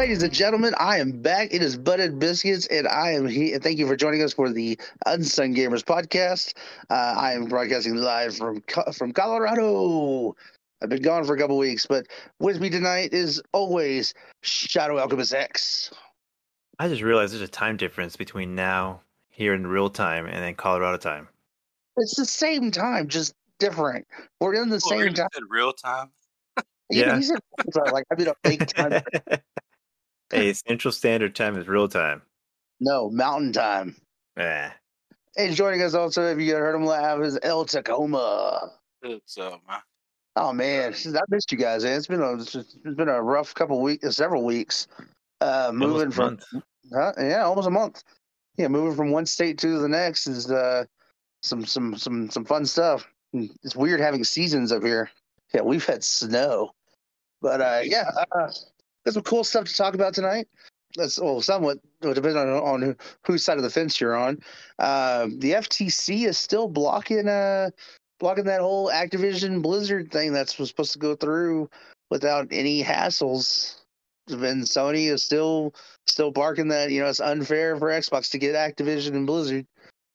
Ladies and gentlemen, I am back. It is Buttered Biscuits, and I am here. Thank you for joining us for the Unsung Gamers podcast. Uh, I am broadcasting live from from Colorado. I've been gone for a couple weeks, but with me tonight is always Shadow Alchemist X. I just realized there's a time difference between now, here in real time, and then Colorado time. It's the same time, just different. We're in the Well, same time. said real time. Yeah, Yeah. he said like I mean a fake time. hey, Central Standard Time is real time. No, Mountain Time. Eh. And joining us also, if you heard him laugh, is El Tacoma. It's uh, man. Oh man, I missed you guys. Man. It's been a it's been a rough couple weeks, several weeks. Uh, moving from huh? yeah, almost a month. Yeah, moving from one state to the next is uh some some some some fun stuff. It's weird having seasons up here. Yeah, we've had snow, but uh, yeah, uh, got some cool stuff to talk about tonight. That's well, somewhat depending on, on whose side of the fence you're on. Uh, the FTC is still blocking uh blocking that whole Activision Blizzard thing that's supposed to go through without any hassles. And Sony is still still barking that you know it's unfair for Xbox to get Activision and Blizzard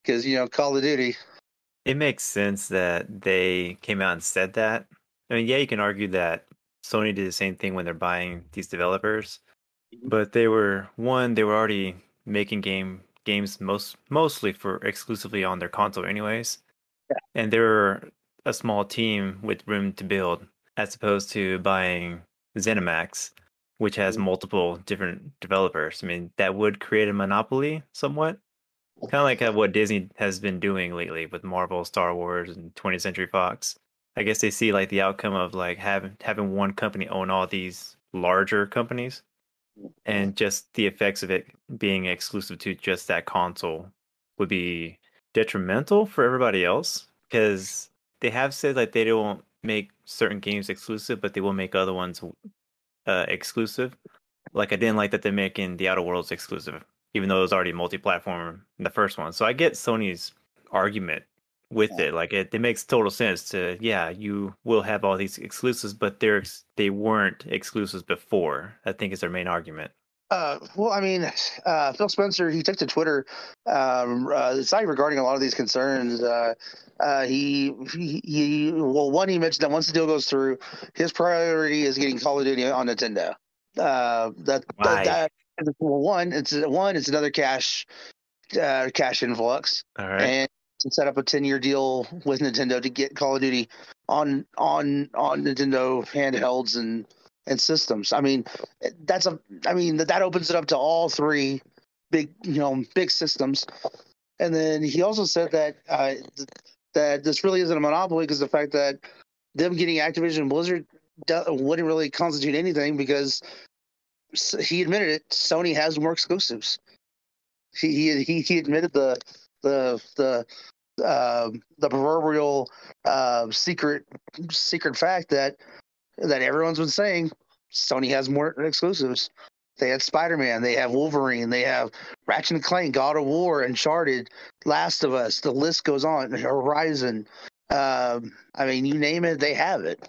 because you know Call of Duty. It makes sense that they came out and said that. I mean, yeah, you can argue that Sony did the same thing when they're buying these developers, but they were one, they were already making game games most mostly for exclusively on their console, anyways. Yeah. And they were a small team with room to build, as opposed to buying ZeniMax, which has Mhm. multiple different developers. I mean, that would create a monopoly somewhat kind of like uh, what Disney has been doing lately with Marvel, Star Wars, and 20th Century Fox. I guess they see like the outcome of like having having one company own all these larger companies, and just the effects of it being exclusive to just that console would be detrimental for everybody else because they have said like they don't make certain games exclusive, but they will make other ones uh, exclusive. Like I didn't like that they're making the Outer Worlds exclusive even though it was already multi-platform in the first one. So I get Sony's argument with Yeah. it. Like it, it makes total sense to yeah, you will have all these exclusives, but they're they weren't exclusives before. I think is their main argument. Uh, well, I mean, uh, Phil Spencer, he took to Twitter, um, uh, citing regarding a lot of these concerns. Uh, uh, he, he, he, well, one, he mentioned that once the deal goes through, his priority is getting Call of Duty on Nintendo. Uh, that, Why? that, that, well, one, it's one, it's another cash, uh, cash influx, All right. and to set up a ten year deal with Nintendo to get Call of Duty on on on Nintendo handhelds and and systems. I mean, that's a. I mean that that opens it up to all three big you know big systems. And then he also said that uh, th- that this really isn't a monopoly because the fact that them getting Activision Blizzard wouldn't really constitute anything because he admitted it. Sony has more exclusives. He he he admitted the the the um the proverbial uh, secret secret fact that that everyone's been saying Sony has more exclusives. They had Spider Man, they have Wolverine, they have Ratchet and Clank, God of War, Uncharted, Last of Us. The list goes on. Horizon. Um, I mean, you name it, they have it.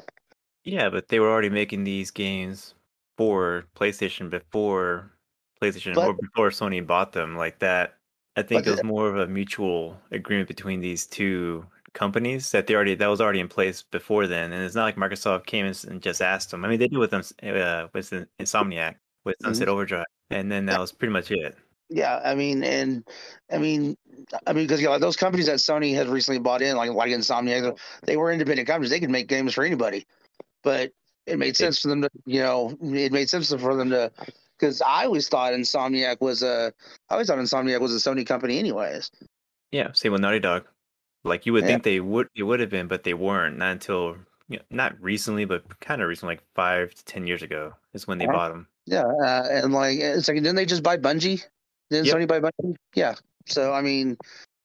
Yeah, but they were already making these games for PlayStation before PlayStation But- or before Sony bought them like that. I think But it was more of a mutual agreement between these two companies that they already that was already in place before then, and it's not like Microsoft came and and just asked them. I mean, they did with them uh, with Insomniac with Sunset Overdrive, and then that was pretty much it. Yeah, I mean, and I mean, I mean, because you know, those companies that Sony has recently bought in, like like Insomniac, they were independent companies. They could make games for anybody, but it made sense for them to, you know, it made sense for them to, because I always thought Insomniac was a, I always thought Insomniac was a Sony company, anyways. Yeah, same with Naughty Dog. Like you would Yeah. think they would it would have been, but they weren't. Not until you know, not recently, but kind of recently, like five to ten years ago, is when they Uh-huh. bought them. Yeah, uh, and like it's like, didn't they just buy Bungie? Didn't Yep. Sony buy Bungie? Yeah. So I mean,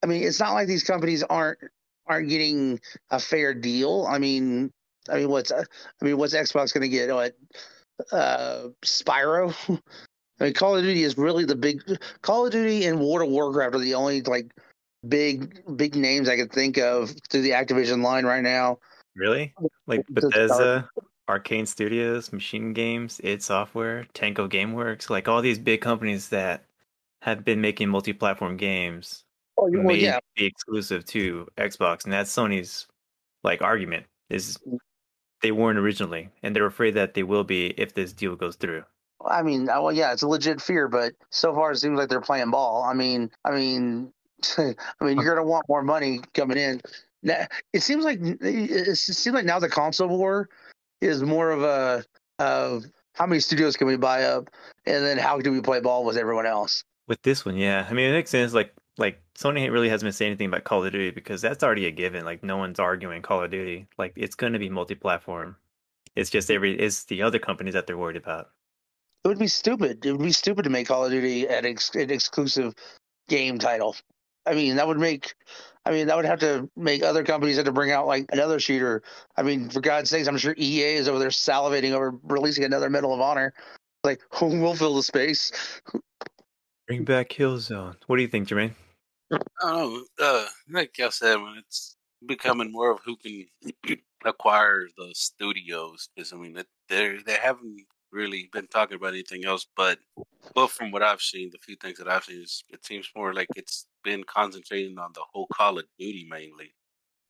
I mean, it's not like these companies aren't aren't getting a fair deal. I mean, I mean, what's I mean, what's Xbox going to get? What uh, Spyro? I mean, Call of Duty is really the big Call of Duty and World of Warcraft are the only like big big names I could think of through the Activision line right now. Really? Like Bethesda, Arcane Studios, Machine Games, id Software, Tango GameWorks, like all these big companies that have been making multi-platform games Oh, well, may yeah. be exclusive to Xbox, and that's Sony's like argument is they weren't originally, and they're afraid that they will be if this deal goes through. I mean, uh, well, yeah, it's a legit fear, but so far it seems like they're playing ball. I mean, I mean, I mean, you're gonna want more money coming in. Now, It seems like it seems like now the console war is more of a of how many studios can we buy up, and then how do we play ball with everyone else? With this one, yeah, I mean it makes sense. Like like Sony really hasn't been saying anything about Call of Duty because that's already a given. Like no one's arguing Call of Duty. Like it's going to be multi-platform. It's just every it's the other companies that they're worried about. It would be stupid. It would be stupid to make Call of Duty an, ex- an exclusive game title. I mean, that would make. I mean, that would have to make other companies have to bring out like another shooter. I mean, for God's sakes, I'm sure EA is over there salivating over releasing another Medal of Honor. Like, we'll fill the space. Bring back Killzone. What do you think, Jermaine? I don't know. Uh, like y'all said, when it's becoming more of who can acquire the studios, because I mean, they they they haven't really been talking about anything else. But but from what I've seen, the few things that I've seen, is it seems more like it's been concentrating on the whole Call of Duty mainly.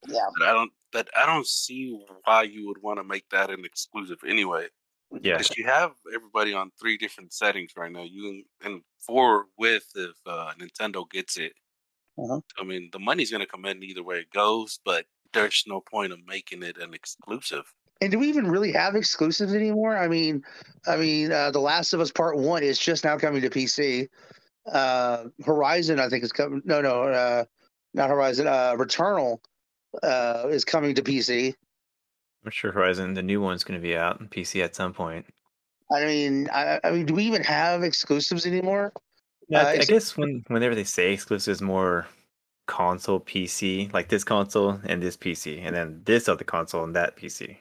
Yeah. But I don't. But I don't see why you would want to make that an exclusive anyway. Yeah, Because you have everybody on three different settings right now. You and four with if uh, Nintendo gets it. Uh-huh. I mean, the money's going to come in either way it goes, but there's no point of making it an exclusive. And do we even really have exclusives anymore? I mean, I mean, uh, The Last of Us Part One is just now coming to PC. Uh, Horizon, I think, is coming. No, no, uh, not Horizon. Uh, Returnal uh, is coming to PC. I'm sure Horizon, the new one's going to be out on PC at some point. I mean, I, I mean, do we even have exclusives anymore? Yeah, Uh, I, I it's- guess when whenever they say exclusives, is more console PC, like this console and this PC, and then this other console and that PC.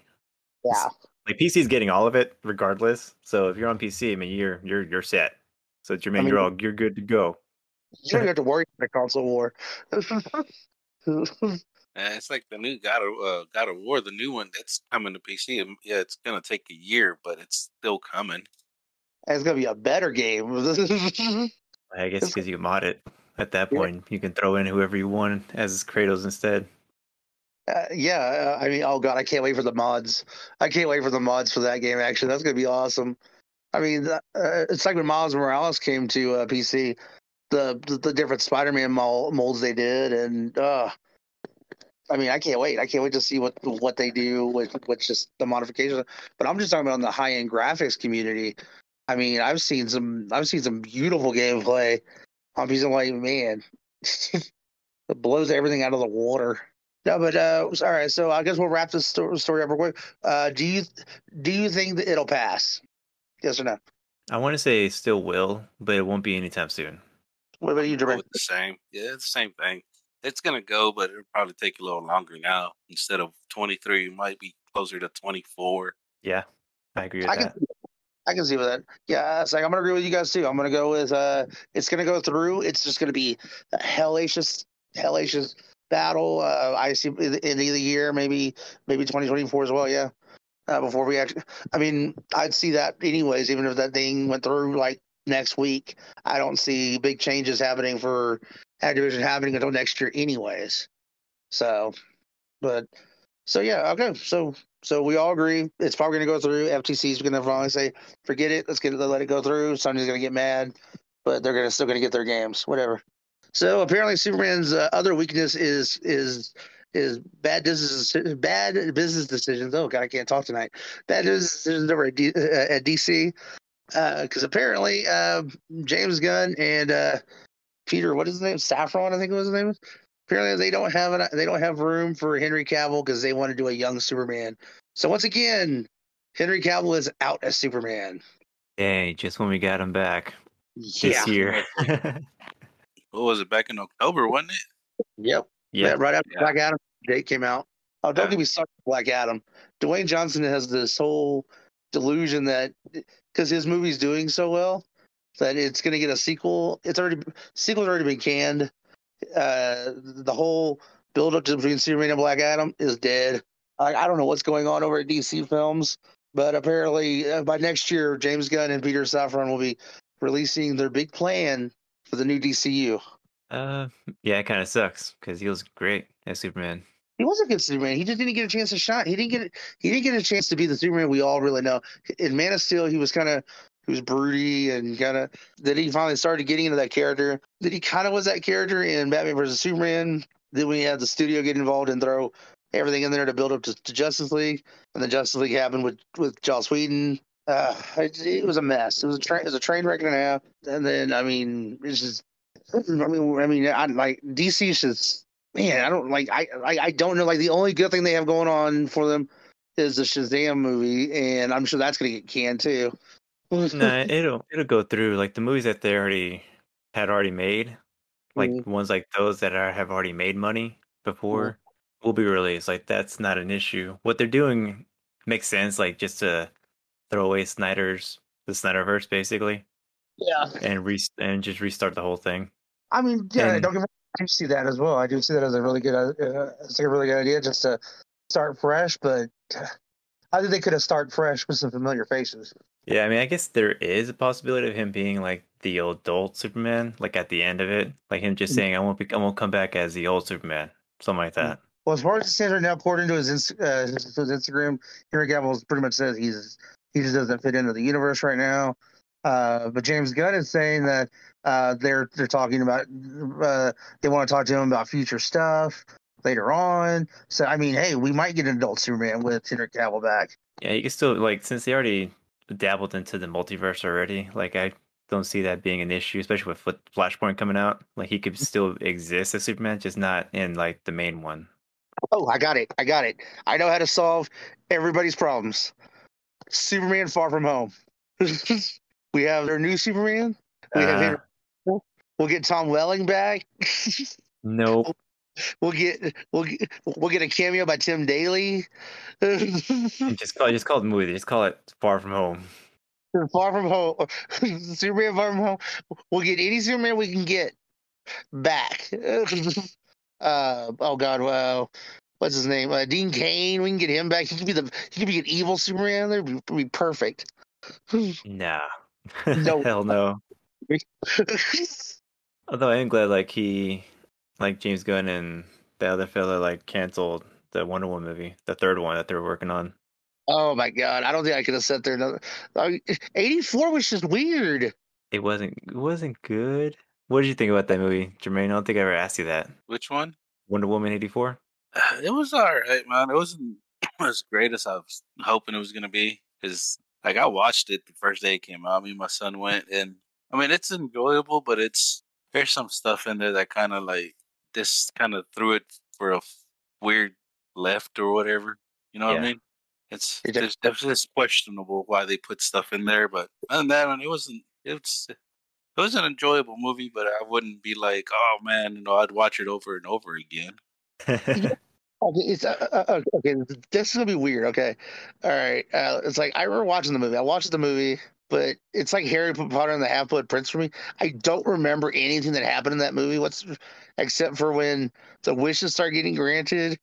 Yeah, Like PC is getting all of it regardless. So if you're on PC, I mean you're you're you're set. So Jermaine, mean- you're all you're good to go. you don't have to worry about a console war. Uh, it's like the new God of uh, God of War, the new one that's coming to PC. Um, Yeah, it's going to take a year, but it's still coming. it's gonna be a better game. I guess because you mod it. At that Yeah. point, you can throw in whoever you want as Kratos instead. Uh, yeah, uh, I mean, oh god, I can't wait for the mods. I can't wait for the mods for that game. Actually, that's gonna be awesome. I mean, uh, it's like when Miles Morales came to uh, PC, the, the the different Spider-Man mol- molds they did, and uh, I mean, I can't wait. I can't wait to see what what they do with with just the modifications. But I'm just talking about in the high end graphics community. I mean, I've seen some I've seen some beautiful gameplay on PC. I'm like, man, it blows everything out of the water. No, but uh, all right. So I guess we'll wrap this story up real quick. Uh, do you do you think that it'll pass? Yes or no? I want to say it still will, but it won't be anytime soon. What about you, Go Jermaine? with the same. Yeah, it's the same thing. It's going to go, but it'll probably take a little longer now. Instead of 23, it might be closer to 24. Yeah, I agree with I can, that. I can see with that. Yeah, it's like I'm gonna agree with you guys too. I'm gonna go with uh, it's gonna go through. It's just gonna be a hellacious, hellacious battle. Uh, I see at the end of the year, maybe maybe 2024 as well. Yeah, uh, before we actually, I mean, I'd see that anyways. Even if that thing went through like next week, I don't see big changes happening for Activision happening until next year, anyways. So, but so yeah, okay. So so we all agree it's probably going to go through. FTC's going to finally say, "Forget it. Let's get it let it go through." Sony's going to get mad, but they're going to still going to get their games, whatever. So apparently, Superman's uh, other weakness is is is bad business bad business decisions. Oh God, I can't talk tonight. Bad business decisions over at, D, uh, at DC because apparently uh, James Gunn and uh, Peter, what is his name? Safran, I think it was his name. Apparently, they don't have an, they don't have room for Henry Cavill because they want to do a young Superman. So once again, Henry Cavill is out as Superman. Dang, just when we got him back Yeah. this year. What was it, back in October, wasn't it? Yep. yeah, Yeah. Right after Yeah. Black Adam date came out. Oh, don't Yeah. get me started Black Adam. Dwayne Johnson has this whole delusion that because his movie's doing so well that it's going to get a sequel. It's already sequel's already been canned. Uh, the whole build up to between Superman and Black Adam is dead. I, I don't know what's going on over at DC Films, But apparently, uh, by next year, James Gunn and Peter Safran will be releasing their big plan for the new DCU. Uh, yeah, it kind of sucks because he was great as Superman. He was a good Superman. He just didn't get a chance to shine. He didn't get he didn't get a chance to be the Superman we all really know. In Man of Steel, he was kind of was broody and kind of. Then he finally started getting into that character. Then he kind of was that character in Batman versus Superman. Then we had the studio get involved and throw everything in there to build up to, to Justice League, and the Justice League happened with with Joss Whedon. Uh, it, it was a mess. It was a train. It was a train wreck and a half. And then I mean, it's just. I mean, I mean, I like DC just man. I don't like. I, I I don't know. Like the only good thing they have going on for them is the Shazam movie, and I'm sure that's gonna get canned too. Nah, it'll it'll go through like the movies that they already had already made, like Mhm. ones like those that are have already made money before will be released. Like that's not an issue. What they're doing makes sense, like just to throw away Snyder's the Snyderverse basically, Yeah. and re and just restart the whole thing. I mean, yeah, And- don't get me. I do see that as well. I do see that as a really good, uh, it's like a really good idea just to start fresh. But I think they could have started fresh with some familiar faces. Yeah, I mean, I guess there is a possibility of him being like the old adult Superman, like at the end of it, like him just Mm. saying, "I won't be, I won't come back as the old Superman," something like that. Well, as far as it stands right now, poured into his uh, his, his Instagram, Henry Cavill pretty much says he's he just doesn't fit into the universe right now. Uh, but James Gunn is saying that uh, they're they're talking about uh, they want to talk to him about future stuff later on. So I mean, hey, we might get an adult Superman with Henry Cavill back. Yeah, you can still like since they already dabbled into the multiverse already. Like I don't see that being an issue, especially with Flashpoint coming out. Like he could still exist as Superman, just not in like the main one. Oh, I got it. I got it. I know how to solve everybody's problems. Superman Far From Home. we have their new Superman. We have Uh, Henry. We'll get Tom Welling back. nope. We'll get we'll get we'll get a cameo by Tim Daly. just call just call it the movie. Just call it Far From Home. Far From Home. Superman Far From Home. We'll get any Superman we can get back. uh oh God, well what's his name? Uh, Dean Cain. We can get him back. He could be the he could be an evil Superman. That'd be, be perfect. Nah. No. Hell no. Although I am glad like he like James Gunn and the other fella like canceled the Wonder Woman movie, the third one that they were working on. oh my God, I don't think I could have sat there. Another, Eighty four was just weird. It wasn't it wasn't good. What did you think about that movie, Jermaine? I don't think I ever asked you that. Which one? Wonder Woman eighty four? It was all right, man. It wasn't as great as I was hoping it was gonna be. Cause like I watched it the first day it came out. Me and my son went, and I mean it's enjoyable, but it's there's some stuff in there that kind of like this kind of threw it for a weird left or whatever. You know what I mean? It's It did- it's, it's questionable why they put stuff in there, but other than that, one, it wasn't. It's it was an enjoyable movie, but I wouldn't be like, oh man, you know, I'd watch it over and over again. Okay, it's uh, uh, uh, okay. This is gonna be weird. Okay, all right. Uh, it's like I remember watching the movie. I watched the movie, but it's like Harry Potter and the Half Blood Prince for me. I don't remember anything that happened in that movie. What's except for when the wishes start getting granted,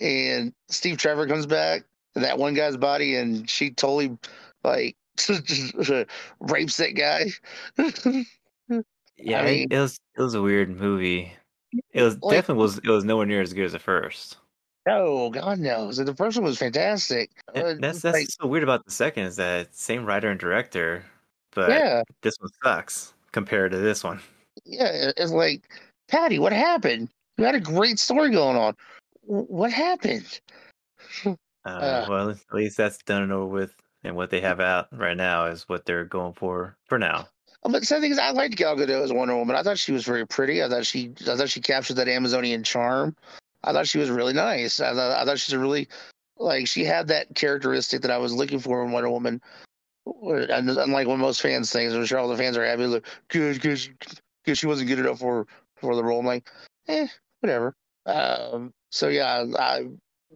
and Steve Trevor comes back, and that one guy's body, and she totally like rapes that guy. yeah, I it- mean- it was it was a weird movie. It was Like- definitely was it was nowhere near as good as the first. No, God no. So the first one was fantastic. Yeah, Uh, that's that's like, so weird about the second is that same writer and director, but yeah. this one sucks compared to this one. yeah, it's like, Patty, what happened? You had a great story going on. What happened? Uh, Uh. well, at least that's done and over with, and what they have out right now is what they're going for for now. Um, But the thing is, I liked Gal Gadot as Wonder Woman. I thought she was very pretty. I thought she, I thought she captured that Amazonian charm. I thought she was really nice. I thought, I thought she's a really, like, she had that characteristic that I was looking for in Wonder Woman. And unlike what most fans think, I'm sure all the fans are happy. Like, good, good, because she wasn't good enough for for the role. I'm like, eh, whatever. Um, so yeah, I,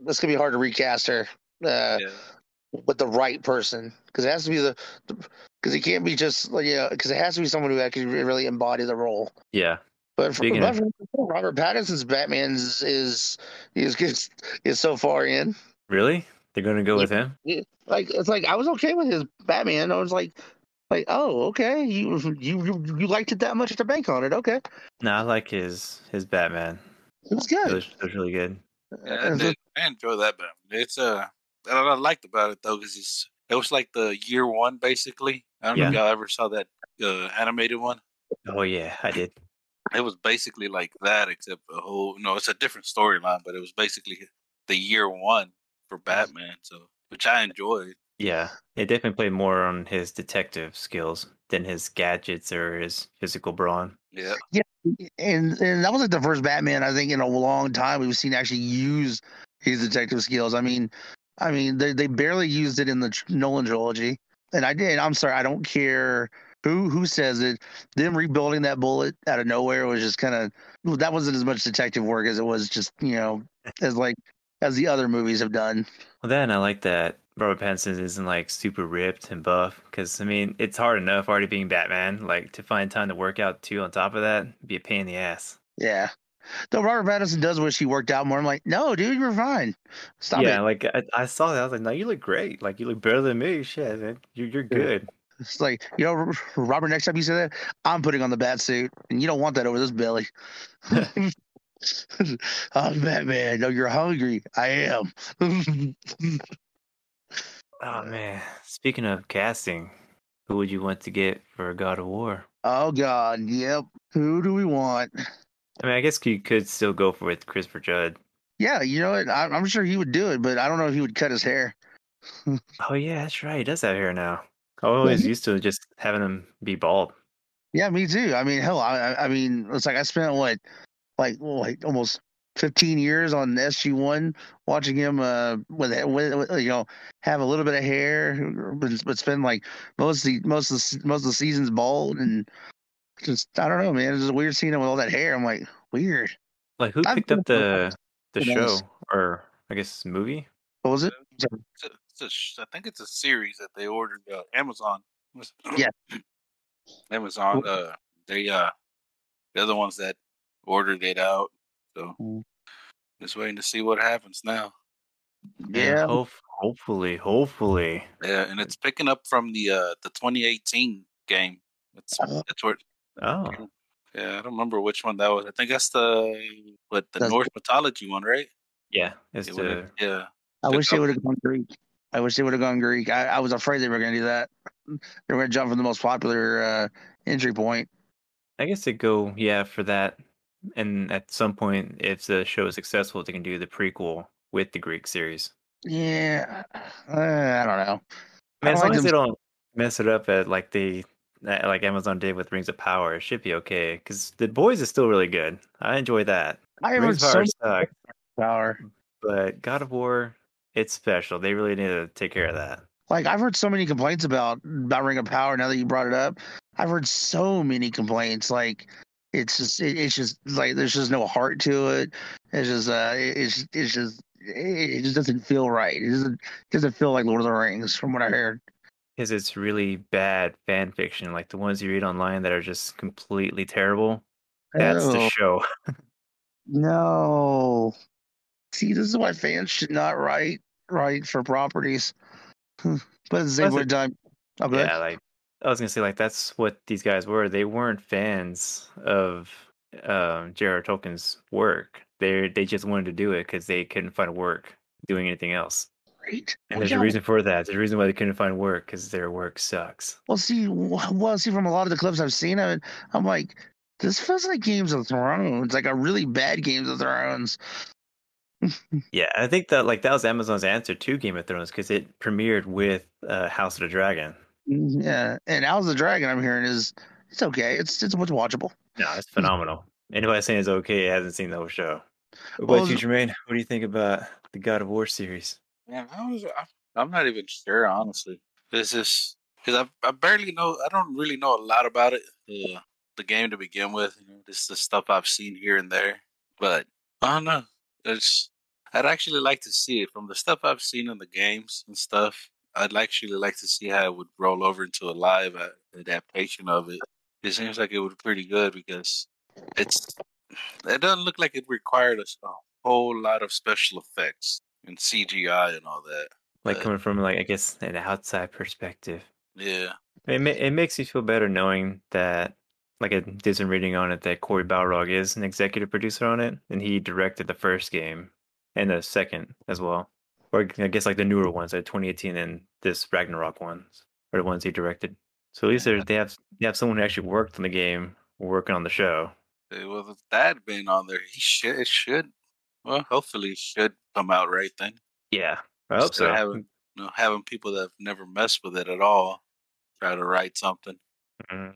it's gonna be hard to recast her. Uh, yeah. with the right person because it has to be the because it can't be just like yeah because it has to be someone who actually really embody the role. Yeah, But for, but of- for Robert Pattinson's Batman's is is is is so far in. really? They're gonna go with him. Yeah, like it's like I was okay with his Batman. I was like, like oh okay, you you you, you liked it that much to bank on it. Okay, No, I like his his Batman. it was It good. was, it was really good. Yeah, I, did. I enjoy that Batman. It's uh, what I liked about it though is it's it was like the year one basically. I don't know if y'all ever saw that uh, animated one. Oh yeah, I did. It was basically like that, except a whole no, it's a different storyline, but it was basically the year one for Batman. So which I enjoyed. Yeah, it definitely played more on his detective skills than his gadgets or his physical brawn. Yeah, and and that was like the first Batman I think in a long time we've seen actually use his detective skills. I mean, I mean they they barely used it in the Nolan trilogy, and I did. I'm sorry, I don't care who who says it. Them rebuilding that bullet out of nowhere was just kind of that wasn't as much detective work as it was just you know as like as the other movies have done. Well, then I like that Robert Pattinson isn't like super ripped and buff because I mean it's hard enough already being Batman. Like to find time to work out too on top of that be a pain in the ass. Yeah. Though Robert Pattinson does wish he worked out more. I'm like, no, dude, you're fine. Stop yeah, it. like I, I saw that. I was like, no, you look great. Like you look better than me. Shit, man. You're you're good. It's like, you know, Robert, next time you say that, I'm putting on the bat suit, and you don't want that over this belly. I'm Batman. No, you're hungry. I am. Oh man. Speaking of casting, who would you want to get for God of War? oh, God. Yep. Who do we want? I mean, I guess you could still go for with Christopher Judge. Yeah, you know what? I'm, I'm sure he would do it, but I don't know if he would cut his hair. Oh yeah, that's right. He does have hair now. I always used to just having him be bald. Yeah, me too. I mean, hell, I, I- mean, it's like I spent what, like, like almost 15 years on SG One watching him, uh, with, with, you know, have a little bit of hair, but, but spend like most of the most of the, most of the seasons bald, and just I don't know, man. It's just weird seeing him with all that hair. I'm like, weird. Like who picked up the the show or I guess movie? What was it? It's a, it's a sh- I think it's a series that they ordered uh, Amazon. Yeah. Amazon. Uh, they uh, they're the ones that ordered it out. So Mm. just waiting to see what happens now. Yeah. Hope, hopefully, hopefully. Yeah, and it's picking up from the uh the 2018 game. That's Oh. that's where. Oh, Yeah, I don't remember which one that was. I think that's the what the That's- Norse mythology one, right? yeah. It's It the yeah. I wish they would have gone Greek. I wish they would have gone Greek. I, I was afraid they were going to do that. They were going to jump from the most popular uh, entry point. I guess they go yeah for that, and at some point, if the show is successful, they can do the prequel with the Greek series. Yeah, uh, I don't know. I mean, as like long as them- they don't mess it up at like they uh, like Amazon did with Rings of Power, it should be okay. Because the boys is still really good. I enjoy that. I Rings of Power much sucked, power. but God of War, it's special. They really need to take care of that. Like I've heard so many complaints about about Ring of Power. Now that you brought it up, I've heard so many complaints. Like it's just it, it's just like there's just no heart to it. It's just uh it's it's just it just doesn't feel right. It doesn't it doesn't feel like Lord of the Rings from what I heard. Because it's really bad fan fiction, like the ones you read online that are just completely terrible. That's the show. no. See, this is why fans should not write write for properties. but at the done. Yeah, like I was gonna say, like that's what these guys were. They weren't fans of um, J.R.R. Tolkien's work. They they just wanted to do it because they couldn't find work doing anything else. Great. And there's yeah, a reason for that. There's a reason why they couldn't find work because their work sucks. Well, see, well, see, from a lot of the clips I've seen of it, I'm like, this feels like Games of Thrones, like a really bad Games of Thrones. Yeah, I think that like that was Amazon's answer to Game of Thrones because it premiered with uh, House of the Dragon. Yeah, and House of the Dragon, I'm hearing is it's okay. It's it's what's watchable. No, it's phenomenal. Anybody saying it's okay hasn't seen the whole show. What Well, about you, Jermaine? What do you think about the God of War series? Man, I was, I, I'm not even sure, honestly. This is because I, I barely know. I don't really know a lot about it. The the game to begin with. You know, this is the stuff I've seen here and there. But I don't know. It's I'd actually like to see it from the stuff I've seen in the games and stuff. I'd actually like to see how it would roll over into a live adaptation of it. It seems like it would be pretty good because it's it doesn't look like it required a whole lot of special effects and CGI and all that. like Uh, coming from like I guess an outside perspective. Yeah. It ma- it makes you feel better knowing that like I did some reading on it that Cory Barlog is an executive producer on it, and he directed the first game and the second as well, or I guess like the newer ones, like 2018 and this Ragnarok ones, are the ones he directed. So at least they have they have someone who actually worked on the game working on the show. Well, with that being on there, he should. It should. Well, hopefully, it should come out right then. Yeah, I hope Instead so. having, you know, having people that have never messed with it at all try to write something. Mm,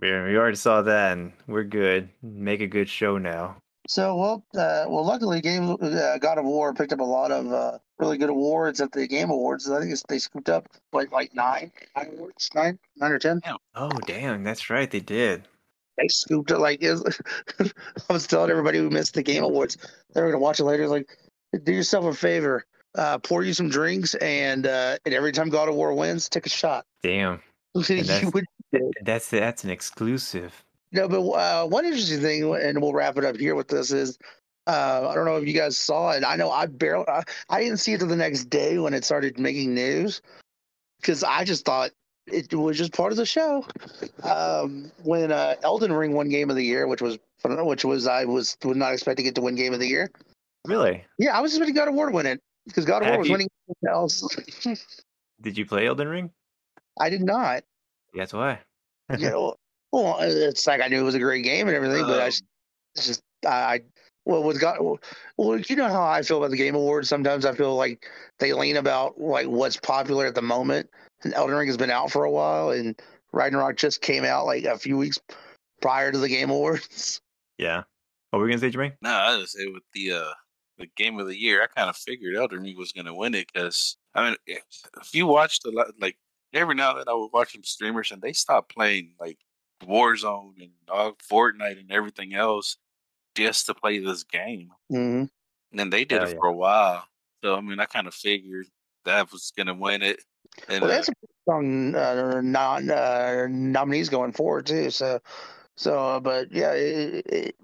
We we already saw that, and we're good. Make a good show now. So well, uh, well, luckily, game uh, God of War picked up a lot of uh, really good awards at the Game Awards. I think it's, they scooped up like like nine, nine awards, nine, nine or ten. Oh damn, that's right, they did. They scooped it like it was- I was telling everybody who missed the Game Awards they were gonna watch it later. Like, do yourself a favor, uh, pour you some drinks, and uh, and every time God of War wins, take a shot. Damn, that's- would- that's that's an exclusive. No, but uh, one interesting thing, and we'll wrap it up here with this is, uh, I don't know if you guys saw it. I know I barely, I, I didn't see it till the next day when it started making news, because I just thought it was just part of the show. Um, when uh, Elden Ring won Game of the Year, which was which was I was was not expecting it to win Game of the Year. Really? Yeah, I was expecting God of War to win it because God of War was you- winning else. Did you play Elden Ring? I did not. That's why. You know, well, it's like I knew it was a great game and everything, but I Um, just it's just I, I well with God well you know how I feel about the Game Awards. Sometimes I feel like they lean about like what's popular at the moment. And Elden Ring has been out for a while, and Ragnarok just came out like a few weeks prior to the Game Awards. Yeah. What were we gonna say, Jermaine? No, I just say with the uh the game of the year, I kind of figured Elden Ring was going to win it because I mean, if, if you watched a lot, like every now and then I would watch some streamers and they stopped playing like Warzone and uh, Fortnite and everything else just to play this game, Mm-hmm. and then they did Hell it yeah. for a while. So I mean, I kind of figured that was going to win it. And Well, uh, that's a strong uh, non uh, nominees going forward too. So, so uh, but yeah, it, it,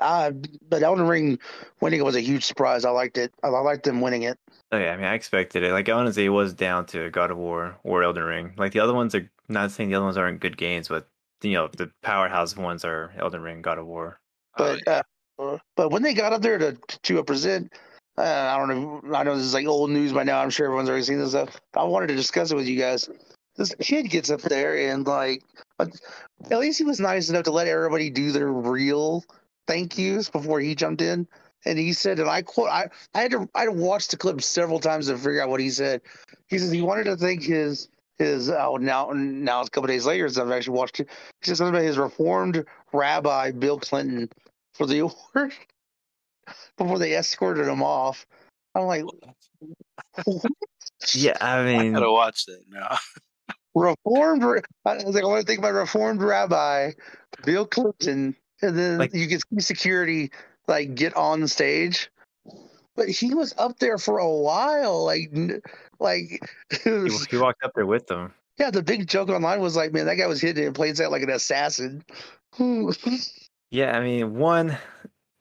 I but Elden Ring winning it was a huge surprise. I liked it. I liked them winning it. Oh yeah, I mean I expected it. Like honestly, it was down to God of War or Elden Ring. Like the other ones are not saying the other ones aren't good games, but you know the powerhouse ones are Elden Ring, God of War. uh, But uh, but when they got up there to to present, uh, I don't know. I know this is like old news by now. I'm sure everyone's already seen this stuff. I wanted to discuss it with you guys. This kid gets up there and like, at least he was nice enough to let everybody do their real thank yous before he jumped in. And he said, and I quote, I, I had to I had to watch the clip several times to figure out what he said. He says he wanted to thank his his oh now now it's a couple days later since I've actually watched it. He said something about his reformed rabbi Bill Clinton for the award before they escorted him off. I'm like, Yeah, I mean, I mean, gotta watch that now. reformed. I was like, I want to think about reformed rabbi Bill Clinton, and then Like- you get see security like get on the stage. But he was up there for a while, like, n- like, it he, he walked up there with them. yeah. The big joke online was like, man, that guy was hidden in plain sight like an assassin. Yeah, I mean, one,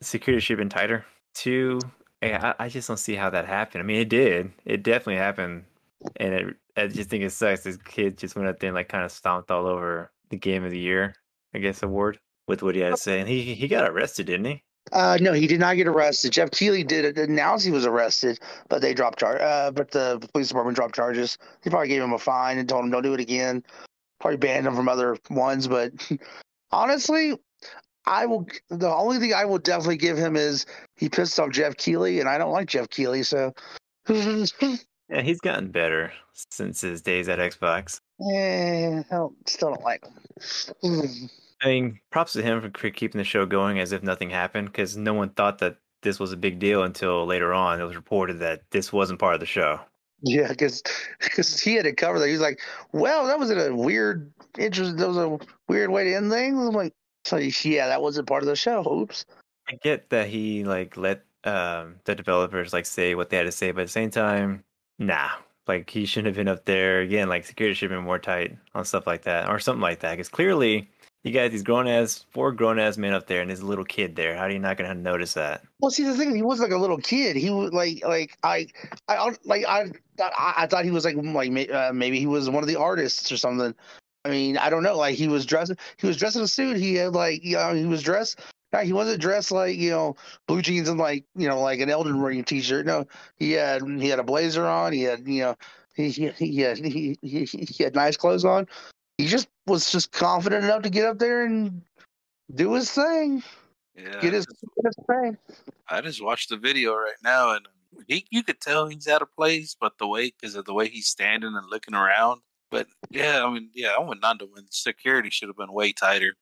security should have been tighter. Two, yeah, I, I just don't see how that happened. I mean, it did. It definitely happened, and it, I just think it sucks. This kid just went up there and like kind of stomped all over the Game of the Year, I guess, award with what he had to say, and he he got arrested, didn't he? Uh, no, he did not get arrested. Geoff Keighley did announce he was arrested, but they dropped charge. Uh, but the police department dropped charges. They probably gave him a fine and told him don't do it again. Probably banned him from other ones. But honestly, I will. The only thing I will definitely give him is he pissed off Geoff Keighley, and I don't like Geoff Keighley. So, Yeah, he's gotten better since his days at Xbox. Yeah, I don't, still don't like him. I mean, props to him for keeping the show going as if nothing happened, because no one thought that this was a big deal until later on. It was reported that this wasn't part of the show. Yeah, because he had it covered. That he was like, "Well, that was a weird, interest. That was a weird way to end things." I'm like, "So yeah, that wasn't part of the show." Oops. I get that he like let um the developers like say what they had to say, but at the same time, nah. Like he shouldn't have been up there again. Like security should have been more tight on stuff like that or something like that. Because clearly You got these grown ass, four grown ass men up there, and a little kid there. How are you not gonna notice that? Well, see, the thing is, he was like a little kid. He was like, like I, I, like I, I, I thought he was like, like uh, maybe he was one of the artists or something. I mean, I don't know. Like he was dressed, he was dressed in a suit. He had like, you know, he was dressed. He wasn't dressed like you know blue jeans and like you know like an Elden Ring t-shirt. No, he had he had a blazer on. He had you know he he he had, he, he, he had nice clothes on he just was just confident enough to get up there and do his thing. Yeah, Get his, get his thing. I just watched the video right now, and he you could tell he's out of place, but the way because of the way he's standing and looking around. But yeah, I mean, yeah, I went on to win. Security should have been way tighter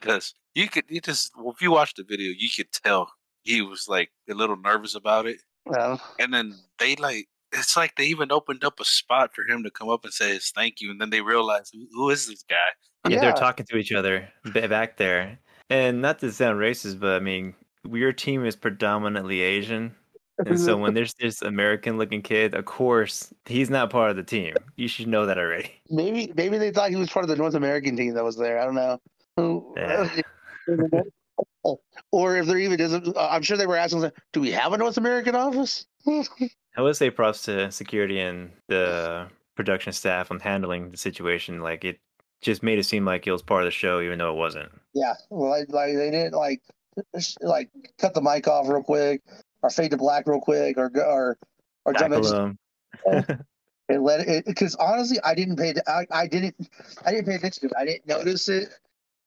because you could you just well, if you watch the video, you could tell he was like a little nervous about it. Well, And then they like it's like they even opened up a spot for him to come up and say his thank you, and then they realized who, who is this guy? Yeah, Yeah. they're talking to each other back there. And not to sound racist, but I mean, your team is predominantly Asian. And so when there's this American looking kid, of course, he's not part of the team. You should know that already. maybe maybe they thought he was part of the North American team that was there. I don't know. Yeah. or if there even isn't, uh, I'm sure they were asking, "Do we have a North American office?" I would say props to security and the production staff on handling the situation. Like it just made it seem like it was part of the show, even though it wasn't. Yeah, well, like, like they didn't like like cut the mic off real quick, or fade to black real quick, or or or jump them. and let it because honestly, I didn't pay I, I didn't I didn't pay attention to it. I didn't notice it.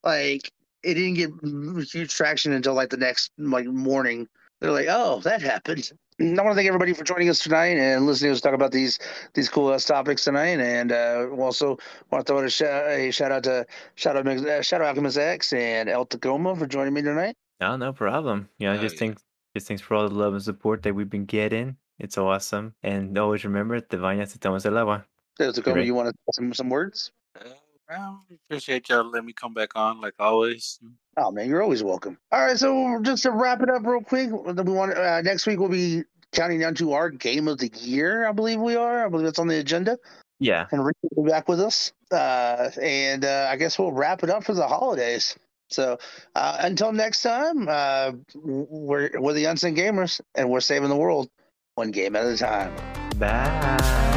Like it didn't get huge traction until like the next like morning. They're like, "Oh, that happened." I want to thank everybody for joining us tonight and listening to us talk about these these cool ass topics tonight. And uh, also want to throw a shout, a shout out to shout out uh, Shadow Alchemist X and El Tacoma for joining me tonight. no, no problem. You know, Oh, just yeah. thanks, just thanks for all the love and support that we've been getting. It's awesome. And always remember, te bañas y tomas el agua. El Tacoma, you want to some some words? Well, appreciate y'all letting me come back on like always. Oh man, you're always welcome. All right, so just to wrap it up real quick, we want uh, next week we'll be counting down to our game of the year. I believe we are. I believe that's on the agenda, Yeah. and Rick will be back with us. Uh, and uh, I guess we'll wrap it up for the holidays. So uh, until next time, uh, we're we're the unsung gamers, and we're saving the world one game at a time. Bye.